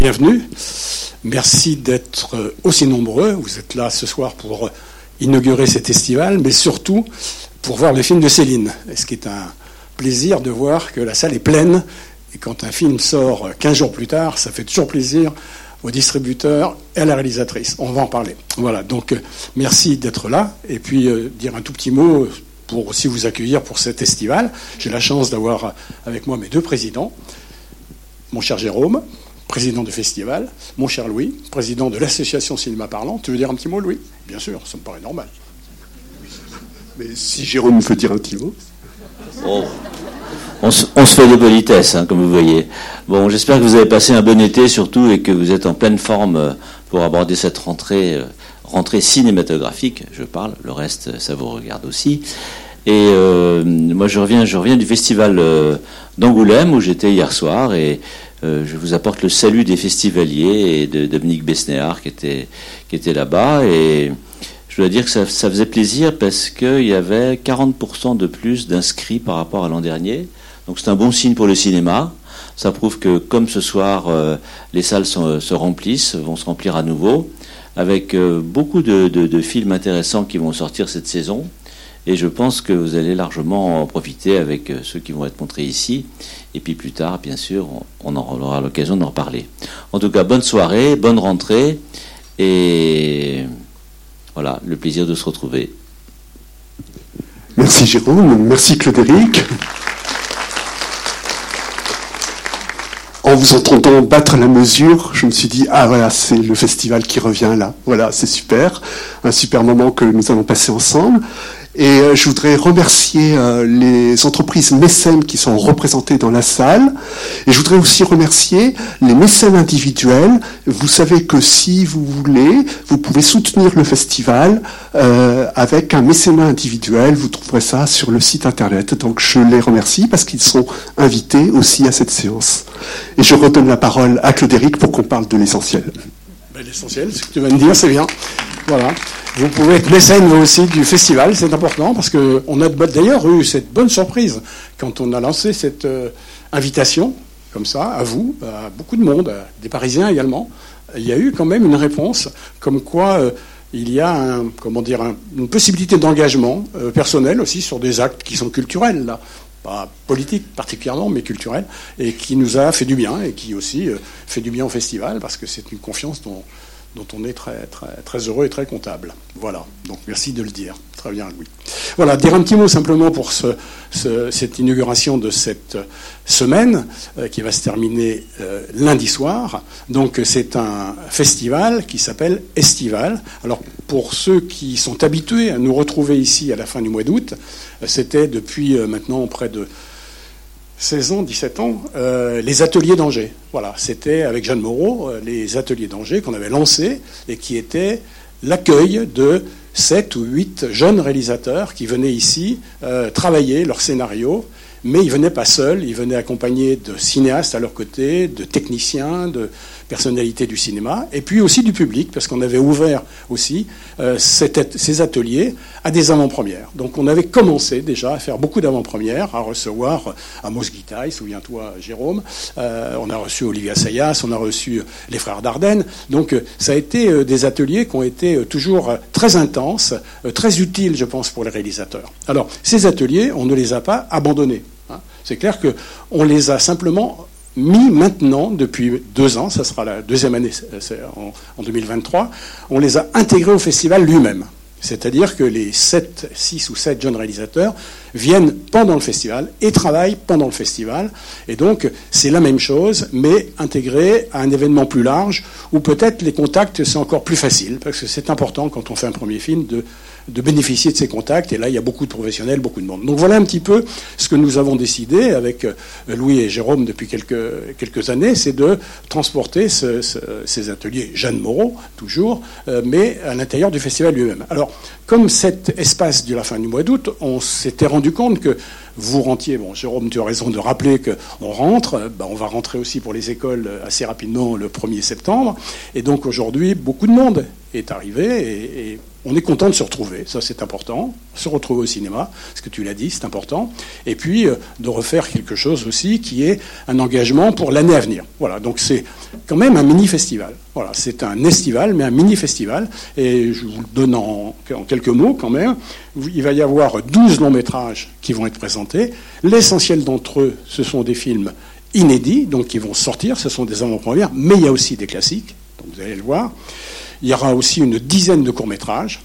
bienvenue. Merci d'être aussi nombreux. Vous êtes là ce soir pour inaugurer cet festival, mais surtout pour voir le film de Céline. Ce qui est un plaisir de voir que la salle est pleine. Et quand un film sort 15 jours plus tard, ça fait toujours plaisir aux distributeurs et à la réalisatrice. On va en parler. Voilà, donc euh, merci d'être là. Et puis euh, dire un tout petit mot pour aussi vous accueillir pour cet festival. J'ai la chance d'avoir avec moi mes deux présidents. Mon cher Jérôme, président du festival, mon cher Louis, président de l'association Cinéma Parlant. Tu veux dire un petit mot, Louis? Bien sûr, ça me paraît normal. Mais si Jérôme veut dire un petit mot. Oh. On, se, fait de politesse, hein, comme vous voyez. Bon, j'espère que vous avez passé un bon été surtout et que vous êtes en pleine forme euh, pour aborder cette rentrée, euh, rentrée cinématographique. Je parle, le reste, ça vous regarde aussi. Et euh, moi, je reviens, je reviens du festival d'Angoulême où j'étais hier soir et euh, je vous apporte le salut des festivaliers et de Dominique Besnéard qui était, qui était là-bas. Et je dois dire que ça, faisait plaisir parce qu'il y avait 40% de plus d'inscrits par rapport à l'an dernier. Donc c'est un bon signe pour le cinéma. Ça prouve que comme ce soir, euh, les salles se remplissent, vont se remplir à nouveau, avec euh, beaucoup de, de, films intéressants qui vont sortir cette saison. Et je pense que vous allez largement en profiter avec ceux qui vont être montrés ici. Et puis plus tard, bien sûr, on, aura l'occasion d'en reparler. En tout cas, bonne soirée, bonne rentrée. Et voilà, le plaisir de se retrouver. Merci Jérôme, merci Claude-Éric. En vous entendant battre la mesure, je me suis dit, ah voilà, c'est le festival qui revient là. Voilà, c'est super. Un super moment que nous allons passer ensemble. Et euh, je voudrais remercier euh, les entreprises mécènes qui sont représentées dans la salle. Et je voudrais aussi remercier les mécènes individuels. Vous savez que si vous voulez, vous pouvez soutenir le festival euh, avec un mécénat individuel. Vous trouverez ça sur le site internet. Donc je les remercie parce qu'ils sont invités aussi à cette séance. Et je redonne la parole à Claude pour qu'on parle de l'essentiel. Ben, l'essentiel, ce que tu vas me dire, c'est bien. Voilà. Vous pouvez être mécène vous aussi du festival, c'est important parce qu'on a d'ailleurs eu cette bonne surprise quand on a lancé cette euh, invitation, comme ça, à vous, à beaucoup de monde, des Parisiens également. Il y a eu quand même une réponse comme quoi euh, il y a comment dire, une possibilité d'engagement euh, personnel aussi sur des actes qui sont culturels, là. Pas politiques particulièrement, mais culturels, et qui nous a fait du bien, et qui aussi fait du bien au festival, parce que c'est une confiance dont dont on est très, très, très heureux et très comptable. Voilà, donc merci de le dire. Très bien, Louis. Voilà, dire un petit mot simplement pour ce, cette inauguration de cette semaine euh, qui va se terminer euh, lundi soir. Donc c'est un festival qui s'appelle Estival. Alors pour ceux qui sont habitués à nous retrouver ici à la fin du mois d'août, euh, c'était depuis maintenant près de 16 ans, 17 ans, euh, les ateliers d'Angers. Voilà, c'était avec Jeanne Moreau, euh, les ateliers d'Angers qu'on avait lancés et qui étaient l'accueil de 7 ou 8 jeunes réalisateurs qui venaient ici euh, travailler leur scénario, mais ils venaient pas seuls, ils venaient accompagnés de cinéastes à leur côté, de techniciens, de personnalités du cinéma, et puis aussi du public, parce qu'on avait ouvert aussi euh, ces ateliers à des avant-premières. Donc on avait commencé déjà à faire beaucoup d'avant-premières, à recevoir Amos Guitaille, souviens-toi Jérôme, euh, on a reçu Olivia Sayas, on a reçu les frères Dardenne. Donc euh, ça a été des ateliers qui ont été toujours très intenses, très utiles, je pense, pour les réalisateurs. Alors ces ateliers, on ne les a pas abandonnés. C'est clair qu'on les a simplement mis maintenant, depuis deux ans, ça sera la deuxième année en, en 2023, on les a intégrés au festival lui-même. C'est-à-dire que les 7, 6 ou 7 jeunes réalisateurs viennent pendant le festival et travaillent pendant le festival. Et donc, c'est la même chose, mais intégré à un événement plus large, où peut-être les contacts, c'est encore plus facile, parce que c'est important, quand on fait un premier film, de de bénéficier de ces contacts. Et là, il y a beaucoup de professionnels, beaucoup de monde. Donc voilà un petit peu ce que nous avons décidé avec euh, Louis et Jérôme depuis quelques, quelques années, c'est de transporter ces ateliers, Jeanne Moreau, toujours, euh, mais à l'intérieur du festival lui-même. Alors, comme cet espace de la fin du mois d'août, on s'était rendu compte que vous rentiez. Bon, Jérôme, tu as raison de rappeler qu'on rentre. Ben, on va rentrer aussi pour les écoles assez rapidement le 1er septembre. Et donc aujourd'hui, beaucoup de monde est arrivé et, on est content de se retrouver, ça c'est important, se retrouver au cinéma, ce que tu l'as dit, c'est important, et puis euh, de refaire quelque chose aussi qui est un engagement pour l'année à venir. Voilà, donc c'est quand même un mini-festival. Voilà, c'est un estival, mais un mini-festival, et je vous le donne en, en, quelques mots quand même. Il va y avoir 12 longs métrages qui vont être présentés. L'essentiel d'entre eux, ce sont des films inédits, donc qui vont sortir, ce sont des avant-premières, mais il y a aussi des classiques, donc vous allez le voir. Il y aura aussi une dizaine de courts-métrages.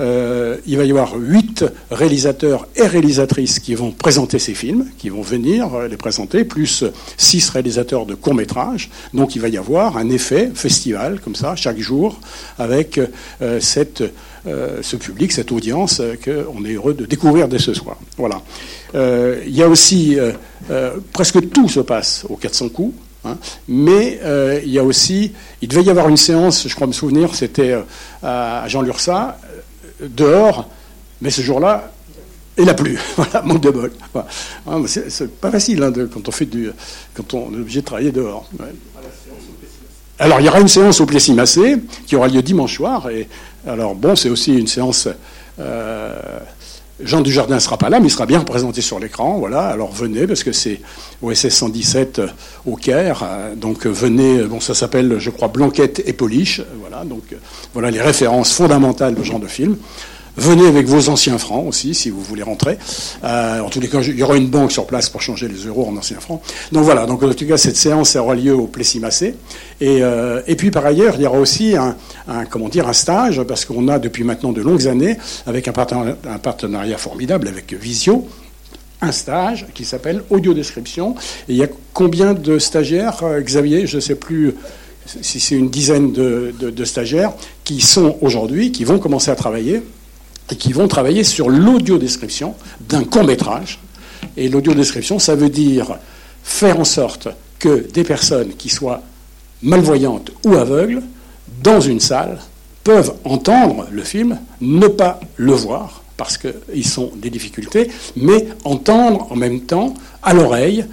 Euh, il va y avoir huit réalisateurs et réalisatrices qui vont présenter ces films, qui vont venir les présenter, plus six réalisateurs de courts-métrages. Donc il va y avoir un effet festival, comme ça, chaque jour, avec euh, cette, euh, ce public, cette audience qu'on est heureux de découvrir dès ce soir. Voilà. il y a aussi, presque tout se passe au 400 coups. Hein. Mais il y a aussi, il devait y avoir une séance, je crois me souvenir, c'était à Jean Lursa, dehors, mais ce jour-là, il n'a plu. voilà, manque de bol. C'est pas facile hein, quand on fait du, quand on est obligé de travailler dehors. Alors il y aura une séance au Plessis-Massé qui aura lieu dimanche soir. Et alors bon, c'est aussi une séance. Euh, Jean Dujardin ne sera pas là, mais il sera bien représenté sur l'écran. Voilà, alors venez, parce que c'est OSS 117 euh, au Caire. Euh, donc euh, venez, bon, ça s'appelle, je crois, Blanquette et Polish. Voilà, donc voilà les références fondamentales de genre de film. Venez avec vos anciens francs aussi, si vous voulez rentrer. Euh, en tous les cas, il y aura une banque sur place pour changer les euros en anciens francs. Donc voilà, donc en tout cas, cette séance aura lieu au Plessis-Massé. Et, euh, et puis par ailleurs, il y aura aussi un, comment dire, un stage, parce qu'on a depuis maintenant de longues années, avec un partenariat, formidable avec Visio, un stage qui s'appelle audio-description. Et il y a combien de stagiaires, euh, Xavier? Je ne sais plus si c'est une dizaine de, de stagiaires qui sont aujourd'hui, qui vont commencer à travailler et qui vont travailler sur l'audio-description d'un court-métrage. Et l'audio-description, ça veut dire faire en sorte que des personnes qui soient malvoyantes ou aveugles, dans une salle, peuvent entendre le film, ne pas le voir, parce qu'ils sont des difficultés, mais entendre en même temps, à l'oreille,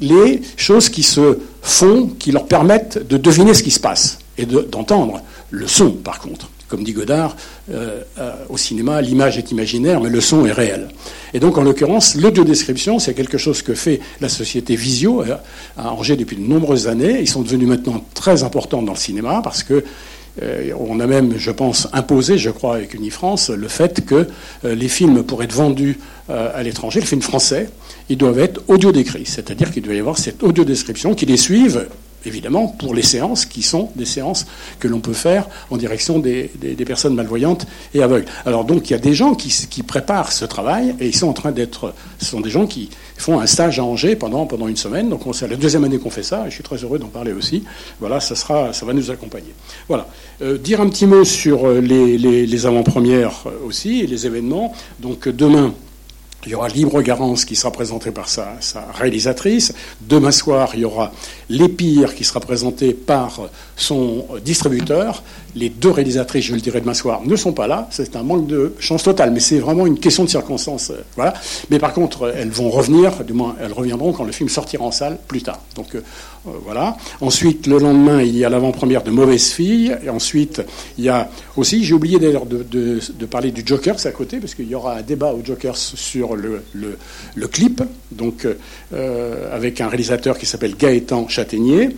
les choses qui se font, qui leur permettent de deviner ce qui se passe, et d'entendre le son, par contre comme dit Godard, euh, euh, au cinéma, l'image est imaginaire, mais le son est réel. Et donc, en l'occurrence, l'audiodescription, c'est quelque chose que fait la société Visio euh, à Angers depuis de nombreuses années. Ils sont devenus maintenant très importants dans le cinéma parce que euh, on a même, je pense, imposé, je crois, avec Unifrance, le fait que les films, pour être vendus à l'étranger, les films français, ils doivent être audio-décrits, c'est-à-dire qu'il doit y avoir cette audio-description qui les suive évidemment, pour les séances qui sont des séances que l'on peut faire en direction des, personnes malvoyantes et aveugles. Alors donc, il y a des gens qui, préparent ce travail et ils sont en train d'être. Ce sont des gens qui font un stage à Angers pendant, pendant une semaine. Donc, c'est la deuxième année qu'on fait ça et je suis très heureux d'en parler aussi. Voilà, ça, sera, ça va nous accompagner. Voilà. Euh, dire un petit mot sur les, les, les avant-premières aussi et les événements. Donc, demain, il y aura Libre Garance qui sera présenté par sa, sa, réalisatrice. Demain soir, il y aura L'Épire qui sera présenté par son distributeur. Les deux réalisatrices, je le dirai demain soir, ne sont pas là. C'est un manque de chance totale, mais c'est vraiment une question de circonstance. Voilà. Mais par contre, elles vont revenir, du moins elles reviendront quand le film sortira en salle plus tard. Donc euh, voilà. Ensuite, le lendemain, il y a l'avant-première de Mauvaise Fille. Et ensuite, il y a aussi, j'ai oublié d'ailleurs de, parler du Jokers à côté, parce qu'il y aura un débat au Jokers sur le, clip, donc euh, avec un réalisateur qui s'appelle Gaëtan Châtaignier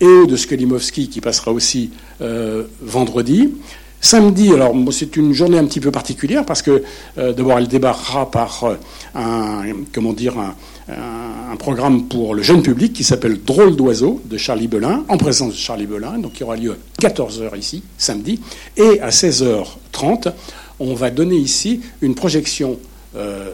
et de Skolimowski qui passera aussi euh, vendredi. Samedi, alors c'est une journée un petit peu particulière parce que euh, d'abord elle débarquera par euh, un comment dire un, programme pour le jeune public qui s'appelle Drôle d'oiseau de Charlie Belin en présence de Charlie Belin, donc il aura lieu à 14h ici samedi et à 16h30 on va donner ici une projection euh,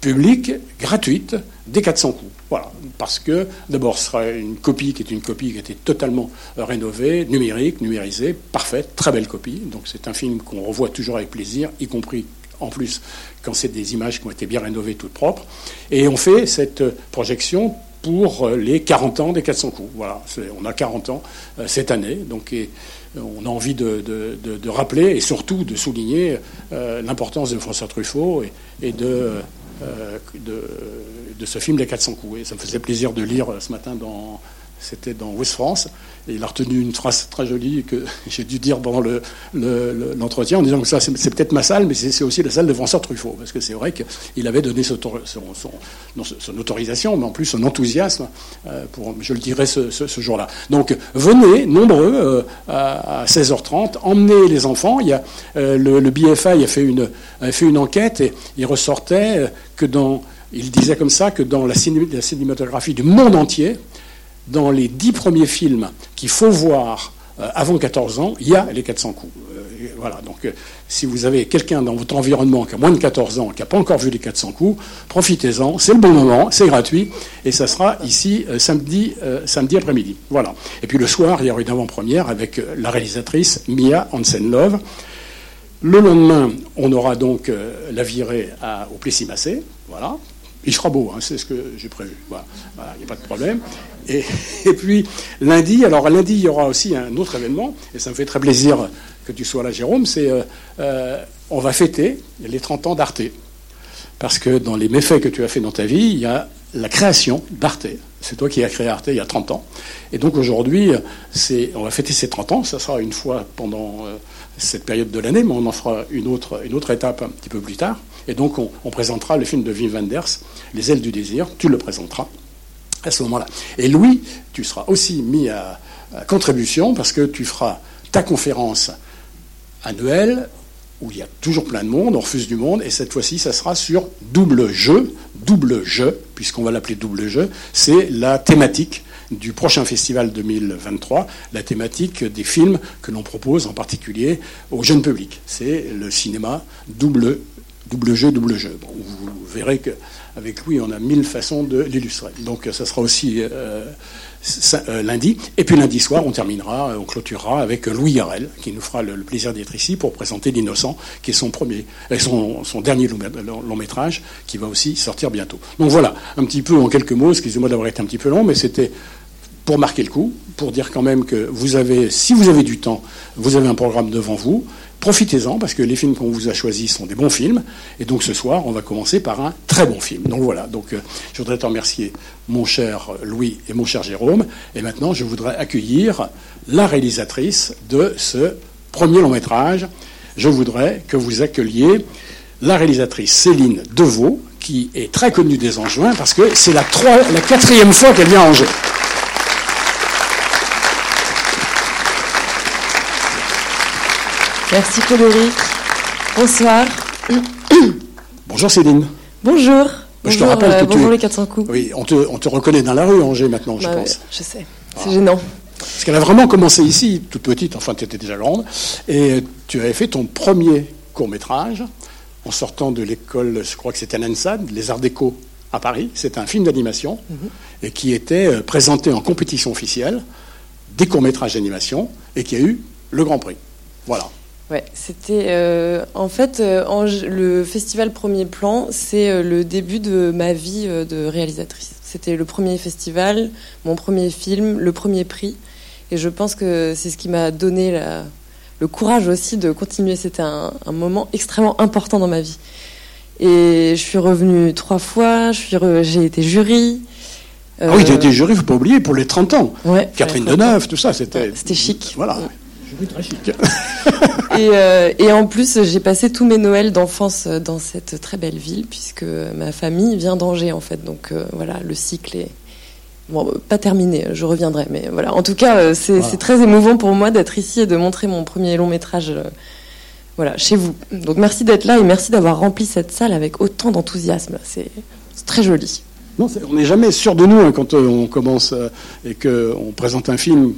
publique gratuite des 400 coups. Voilà, parce que d'abord ce sera une copie qui est une copie qui a été totalement rénovée, numérique, numérisée, parfaite, très belle copie. Donc c'est un film qu'on revoit toujours avec plaisir, y compris en plus quand c'est des images qui ont été bien rénovées, toutes propres. Et on fait cette projection pour les 40 ans des 400 coups. Voilà, on a 40 ans cette année, donc on a envie de, rappeler et surtout de souligner l'importance de François Truffaut et, de, de, ce film Les 400 coups. Et ça me faisait plaisir de lire ce matin dans c'était dans West France. Et il a retenu une phrase très jolie que j'ai dû dire pendant l'entretien en disant que ça, c'est peut-être ma salle, mais c'est aussi la salle de François Truffaut. Parce que c'est vrai qu'il avait donné son, autorisation, mais en plus son enthousiasme, euh, pour, je le dirai ce, jour-là. Donc venez, nombreux, euh, à, 16h30, emmenez les enfants. Il y a, euh, le, BFI a fait, une, a fait une enquête et il ressortait que dans. Il disait comme ça que dans la cinématographie du monde entier, dans les dix premiers films qu'il faut voir euh, avant 14 ans, il y a les 400 coups. Euh, voilà, donc euh, si vous avez quelqu'un dans votre environnement qui a moins de 14 ans, qui n'a pas encore vu les 400 coups, profitez-en, c'est le bon moment, c'est gratuit, et ça sera ici samedi, après-midi. Voilà. Et puis le soir, il y aura une avant-première avec la réalisatrice Mia Hansen-Love. Le lendemain, on aura donc la virée au Plessis-Massé, voilà, il sera beau, hein, c'est ce que j'ai prévu. Il n'y a pas de problème. Et, puis lundi, alors lundi, il y aura aussi un autre événement, et ça me fait très plaisir que tu sois là, Jérôme, c'est euh, euh, on va fêter les 30 ans d'Arte. Parce que dans les méfaits que tu as fait dans ta vie, il y a la création d'Arte. C'est toi qui as créé Arte il y a 30 ans. Et donc aujourd'hui, on va fêter ces 30 ans. Ça sera une fois pendant euh, cette période de l'année, mais on en fera une autre, une autre étape un petit peu plus tard. Et donc on, présentera le film de Wim Wenders, Les ailes du désir. Tu le présenteras à ce moment-là. Et Louis, tu seras aussi mis à, contribution parce que tu feras ta conférence annuelle où il y a toujours plein de monde, on refuse du monde, et cette fois-ci, ça sera sur double jeu, double jeu, puisqu'on va l'appeler double jeu, c'est la thématique du prochain festival 2023, la thématique des films que l'on propose en particulier au jeune public. C'est le cinéma double, double jeu, double jeu. vous verrez que avec Louis, on a mille façons de l'illustrer. Donc ça sera aussi euh, euh, lundi. Et puis lundi soir, on terminera, on clôturera avec Louis Garel, qui nous fera le, plaisir d'être ici pour présenter L'Innocent, qui est son premier, euh, son, son dernier long, métrage, qui va aussi sortir bientôt. Donc voilà, un petit peu en quelques mots, excusez-moi d'avoir été un petit peu long, mais c'était pour marquer le coup, pour dire quand même que vous avez, si vous avez du temps, vous avez un programme devant vous. Profitez-en parce que les films qu'on vous a choisis sont des bons films. Et donc ce soir, on va commencer par un très bon film. Donc voilà. Donc euh, je voudrais te remercier, mon cher Louis et mon cher Jérôme. Et maintenant, je voudrais accueillir la réalisatrice de ce premier long métrage. Je voudrais que vous accueilliez la réalisatrice Céline Deveau, qui est très connue des Angevins parce que c'est la, la quatrième fois qu'elle vient à Angers. Merci Frédéric. Bonsoir. Bonjour Céline. Bonjour. Je te rappelle que euh, bonjour les 400 coups. Oui, on te, reconnaît dans la rue Angers maintenant, je bah pense. je sais. C'est gênant. Parce qu'elle a vraiment commencé ici, toute petite, enfin tu étais déjà grande, et tu avais fait ton premier court métrage en sortant de l'école, je crois que c'était à Nansad, les Arts Déco à Paris. C'était un film d'animation mhm. et qui était euh, présenté en compétition officielle des courts métrages d'animation et qui a eu le Grand Prix. Voilà. Ouais, c'était euh, en fait euh, le festival Premier Plan, c'est euh, le début de ma vie de réalisatrice. C'était le premier festival, mon premier film, le premier prix, et je pense que c'est ce qui m'a donné le courage aussi de continuer. C'était un, moment extrêmement important dans ma vie. Et je suis revenue trois fois, j'ai été jury. Ah oui, tu as été jury, faut pas oublier, pour les 30 ans. Ouais, Catherine Deneuve, tout ça, c'était. c'était chic. Voilà. Très chic. Euh, et, en plus, j'ai passé tous mes Noëls d'enfance dans cette très belle ville, puisque ma famille vient d'Angers, en fait. Donc euh, voilà, le cycle est. Bon, pas terminé, je reviendrai. Mais voilà, en tout cas, euh, c'est très émouvant pour moi d'être ici et de montrer mon premier long métrage voilà, chez vous. Donc merci d'être là et merci d'avoir rempli cette salle avec autant d'enthousiasme. C'est très joli. Non, on n'est jamais sûr de nous hein, quand on commence et qu'on présente un film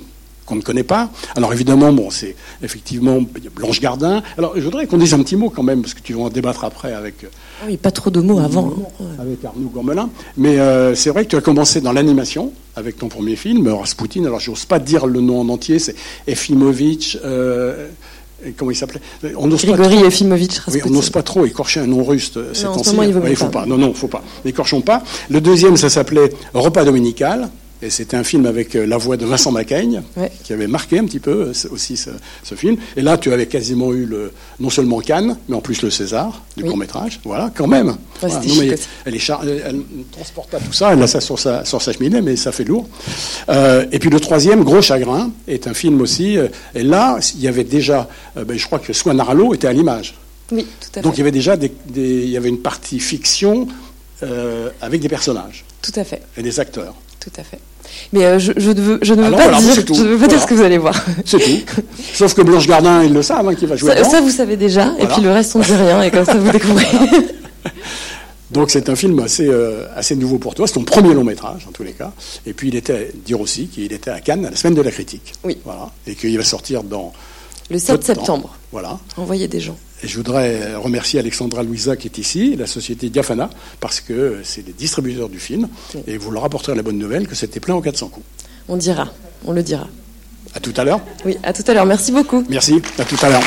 qu'on ne connaît pas. Alors évidemment, bon, c'est effectivement Blanche Gardin. Alors je voudrais qu'on dise un petit mot quand même, parce que tu vas en débattre après avec. Ah oui, pas trop de mots avant. Avec Arnaud Gourmelin. Mais euh, c'est vrai que tu as commencé dans l'animation avec ton premier film, Rasputin. Alors j'ose pas dire le nom en entier, c'est Efimovic. Euh, comment il s'appelait? On n'ose pas trop- Efimovic oui, on n'ose pas trop écorcher un nom russe euh, ces en ce temps-ci. moment, il Ouais, mieux faut pas. pas. Non, non, faut pas. N'écorchons pas. Le deuxième, ça s'appelait Repas dominical. Et c'était un film avec euh, la voix de Vincent Macaigne, Ouais. qui avait marqué un petit peu euh, aussi ce, ce film. Et là, tu avais quasiment eu le, non seulement Cannes, mais en plus le César du Oui. court métrage. Voilà, quand même. Voilà. Non, mais elle, est char- elle, elle ne transporte pas tout ça, elle a ça sur sa, sur sa cheminée, mais ça fait lourd. Euh, et puis le troisième, Gros Chagrin, est un film aussi. euh, et là, il y avait déjà, euh, ben, je crois que Swan Arlo était à l'image. Oui, tout à Donc il y fait. avait déjà des, des- il y avait une partie fiction avec des personnages Tout à fait. et des acteurs. Tout à fait. Mais euh, je, je ne veux, je ne veux Alors pas dire, je ne veux pas dire Voilà. ce que vous allez voir. C'est tout. Sauf que Blanche Gardin, ils le savent, hein, qui va jouer Ça, ça, vous savez déjà, et puis le reste, on ne dit rien, et comme ça, vous découvrez. Donc c'est un film assez, euh, assez nouveau pour toi. C'est ton premier long métrage, en tous les cas. Et puis il était, dire aussi qu'il était à Cannes à la semaine de la critique. Oui. Voilà. Et qu'il va sortir dans Le peu 7 de temps. septembre. Voilà. Envoyez des gens. Et je voudrais remercier Alexandra Louisa qui est ici, la société Diafana, parce que c'est les distributeurs du film. Et vous leur apporterez la bonne nouvelle que c'était plein aux 400 coups. On dira. On le dira. À tout à l'heure. Oui, à tout à l'heure. Merci beaucoup. Merci. À tout à l'heure.